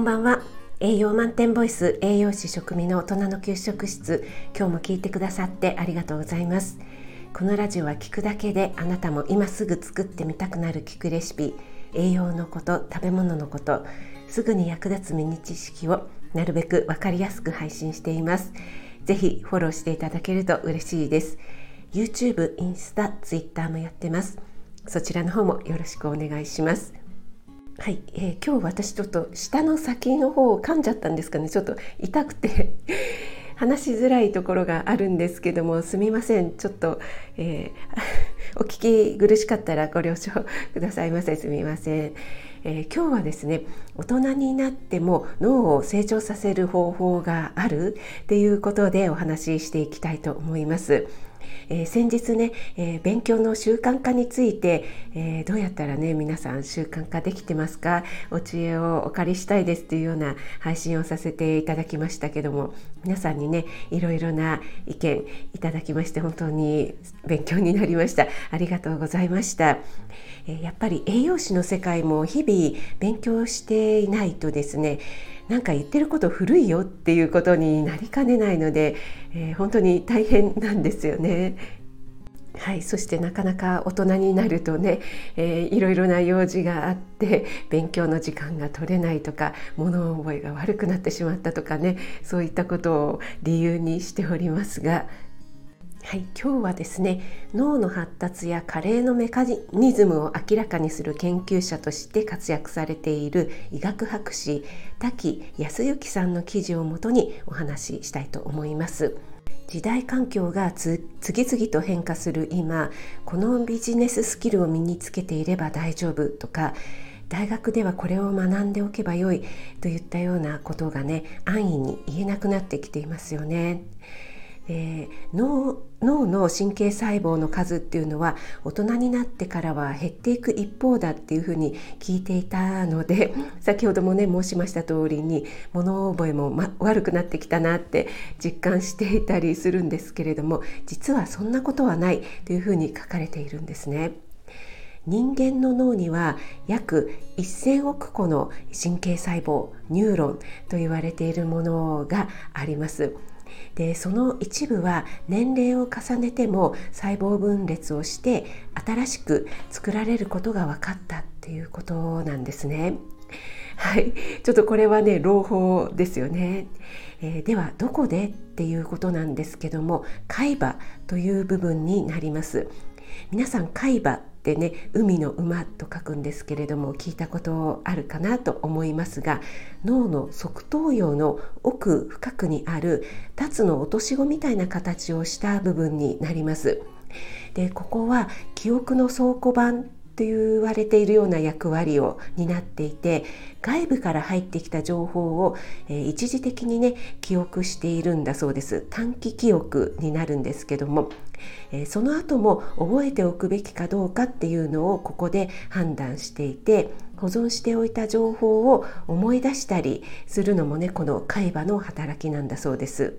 んばんは。栄養満点ボイス栄養士食味の大人の給食室。今日も聞いてくださってありがとうございます。このラジオは聞くだけであなたも今すぐ作ってみたくなる聞くレシピ栄養のこと食べ物のことすぐに役立つミニ知識をなるべくわかりやすく配信しています。ぜひフォローしていただけると嬉しいです。YouTube、インスタ、Twitter もやってます。そちらの方もよろしくお願いします。はい、えー、今日私ちょっと下の先の方を噛んじゃったんですかね。ちょっと痛くて 話しづらいところがあるんですけどもすみません。ちょっと、えー、お聞き苦しかったらご了承くださいませ。すみません、えー、今日はですね大人になっても脳を成長させる方法があるっていうことでお話ししていきたいと思います。えー、先日ね、えー、勉強の習慣化について、えー、どうやったらね皆さん習慣化できてますか？お知恵をお借りしたいですというような配信をさせていただきましたけども皆さんにねいろいろな意見いただきまして本当に勉強になりました。ありがとうございました、えやっぱり栄養士の世界も日々勉強していないとですねなんか言ってること古いよっていうことになりかねないので、えー、本当に大変なんですよね。はい、そしてなかなか大人になるとね、えー、いろいろな用事があって勉強の時間が取れないとか物覚えが悪くなってしまったとかねそういったことを理由にしておりますがはい、今日はですね脳の発達や加齢のメカニズムを明らかにする研究者として活躍されている医学博士滝康之さんの記事をもとにお話ししたいと思います。時代環境が次々と変化する今このビジネススキルを身につけていれば大丈夫とか大学ではこれを学んでおけばよいといったようなことがね安易に言えなくなってきていますよね。えー、脳脳の神経細胞の数っていうのは大人になってからは減っていく一方だっていうふうに聞いていたので先ほどもね申しました通りに物覚えも、ま、悪くなってきたなって実感していたりするんですけれども実はそんなことはないというふうに書かれているんですね。人間の脳には約1000億個の神経細胞ニューロンと言われているものがありますでその一部は年齢を重ねても細胞分裂をして新しく作られることが分かったっていうことなんですね。はい、ちょっとこれはね朗報ですよね、えー、ではどこでっていうことなんですけども海馬という部分になります。皆さん海馬ってね海の馬と書くんですけれども聞いたことあるかなと思いますが脳の側頭葉の奥深くにあるタツの落とし子みたいな形をした部分になります。でここは記憶の倉庫版と言われているような役割を担っていて外部から入ってきた情報を、えー、一時的にね記憶しているんだそうです短期記憶になるんですけども、えー、その後も覚えておくべきかどうかっていうのをここで判断していて保存しておいた情報を思い出したりするのもねこの海馬の働きなんだそうです。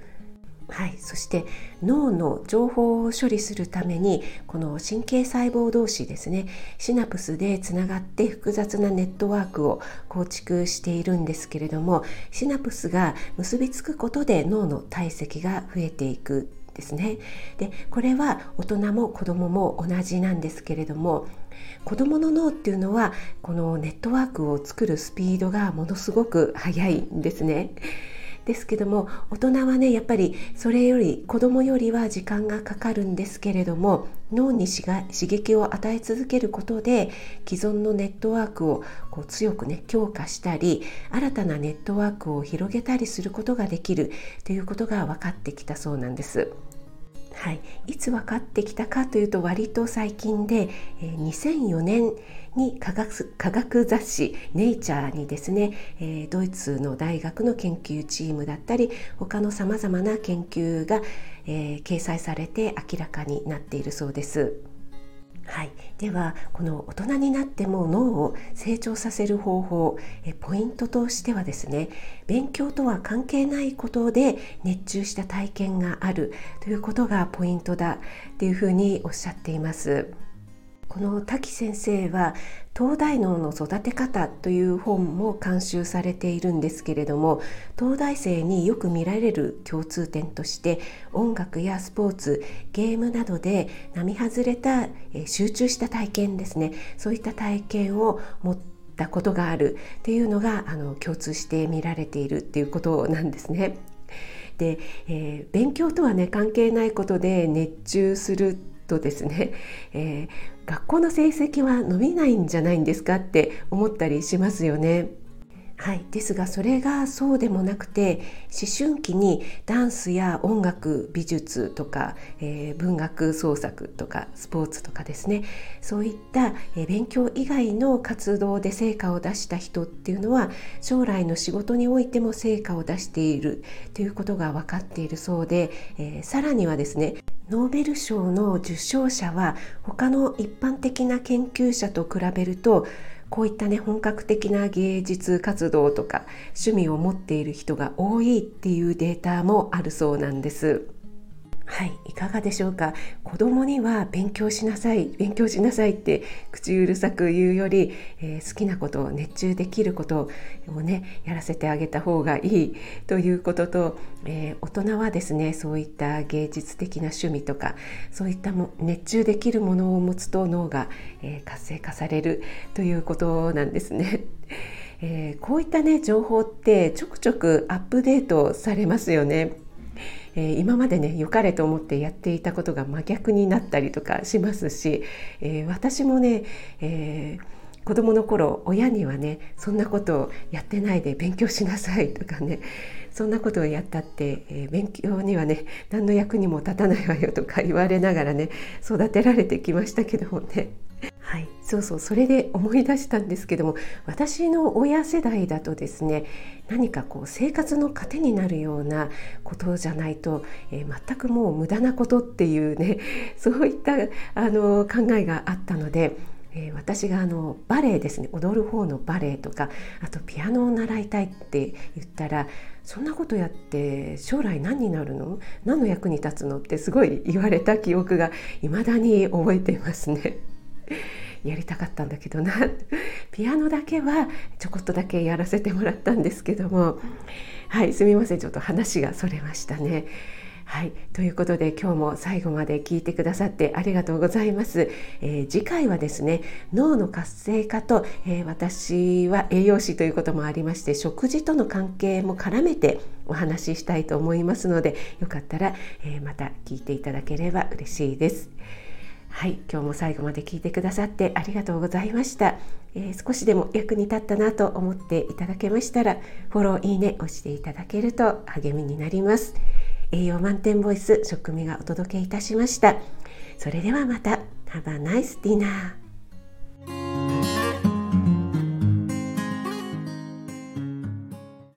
はい、そして脳の情報を処理するためにこの神経細胞同士ですねシナプスでつながって複雑なネットワークを構築しているんですけれどもシナプスが結びつくことで脳の体積が増えていくですねでこれは大人も子どもも同じなんですけれども子どもの脳っていうのはこのネットワークを作るスピードがものすごく速いんですね。ですけども大人はねやっぱりそれより子供よりは時間がかかるんですけれども脳に刺激を与え続けることで既存のネットワークをこう強くね強化したり新たなネットワークを広げたりすることができるということが分かってきたそうなんです。はい、いつ分かってきたかというと割と最近で、え、2004年に科学科学雑誌「ネイチャーにですね、え、ドイツの大学の研究チームだったり他のさまざまな研究が、え、掲載されて明らかになっているそうです。はい、ではこの大人になっても脳を成長させる方法えポイントとしてはですね勉強とは関係ないことで熱中した体験があるということがポイントだっていうふうにおっしゃっています。この滝先生は東大脳の育て方という本も監修されているんですけれども東大生によく見られる共通点として音楽やスポーツゲームなどで並外れた集中した体験ですねそういった体験を持ったことがあるっていうのがあの共通して見られているっていうことなんですね。で、えー、勉強とはね関係ないことで熱中するとですね、えー、学校の成績は伸びないんじゃないんですかって思ったりしますよね。はい、ですがそれがそうでもなくて思春期にダンスや音楽美術とか、えー、文学創作とかスポーツとかですね。そういった、えー、勉強以外の活動で成果を出した人っていうのは将来の仕事においても成果を出しているということが分かっているそうで、えー、さらにはですねノーベル賞の受賞者は他の一般的な研究者と比べるとこういったね本格的な芸術活動とか趣味を持っている人が多いっていうデータもあるそうなんです。はい、いかがでしょうか？子供には勉強しなさい勉強しなさいって口うるさく言うより、えー、好きなことを熱中できることをねやらせてあげた方がいいということと、えー、大人はですねそういった芸術的な趣味とかそういったも熱中できるものを持つと脳が、えー、活性化されるということなんですね。えこういったね情報ってちょくちょくアップデートされますよね。えー、今までね良かれと思ってやっていたことが真逆になったりとかしますし、えー、私もね、えー、子供の頃親にはねそんなことをやってないで勉強しなさいとかねそんなことをやったって、え、勉強にはね何の役にも立たないわよとか言われながらね育てられてきましたけどもね。はい、そうそうそれで思い出したんですけども私の親世代だとですね何かこう生活の糧になるようなことじゃないと、えー、全くもう無駄なことっていうね そういったあの考えがあったので。え、私があのバレエですね踊る方のバレエとかあとピアノを習いたいって言ったらそんなことやって将来何になるの？何の役に立つの？ってすごい言われた記憶が未だに覚えていますね。やりたかったんだけどな ピアノだけはちょこっとだけやらせてもらったんですけどもはいすみませんちょっと話がそれましたね。はい、ということで今日も最後まで聞いてくださってありがとうございます。えー、次回はですね脳の活性化と、えー、私は栄養士ということもありまして食事との関係も絡めてお話ししたいと思いますのでよかったら、えー、また聞いていただければ嬉しいです。はい今日も最後まで聞いてくださってありがとうございました、えー、少しでも役に立ったなと思っていただけましたらフォローいいね押していただけると励みになります。栄養満点ボイス食味がお届けいたしました。それではまた。Have a nice dinner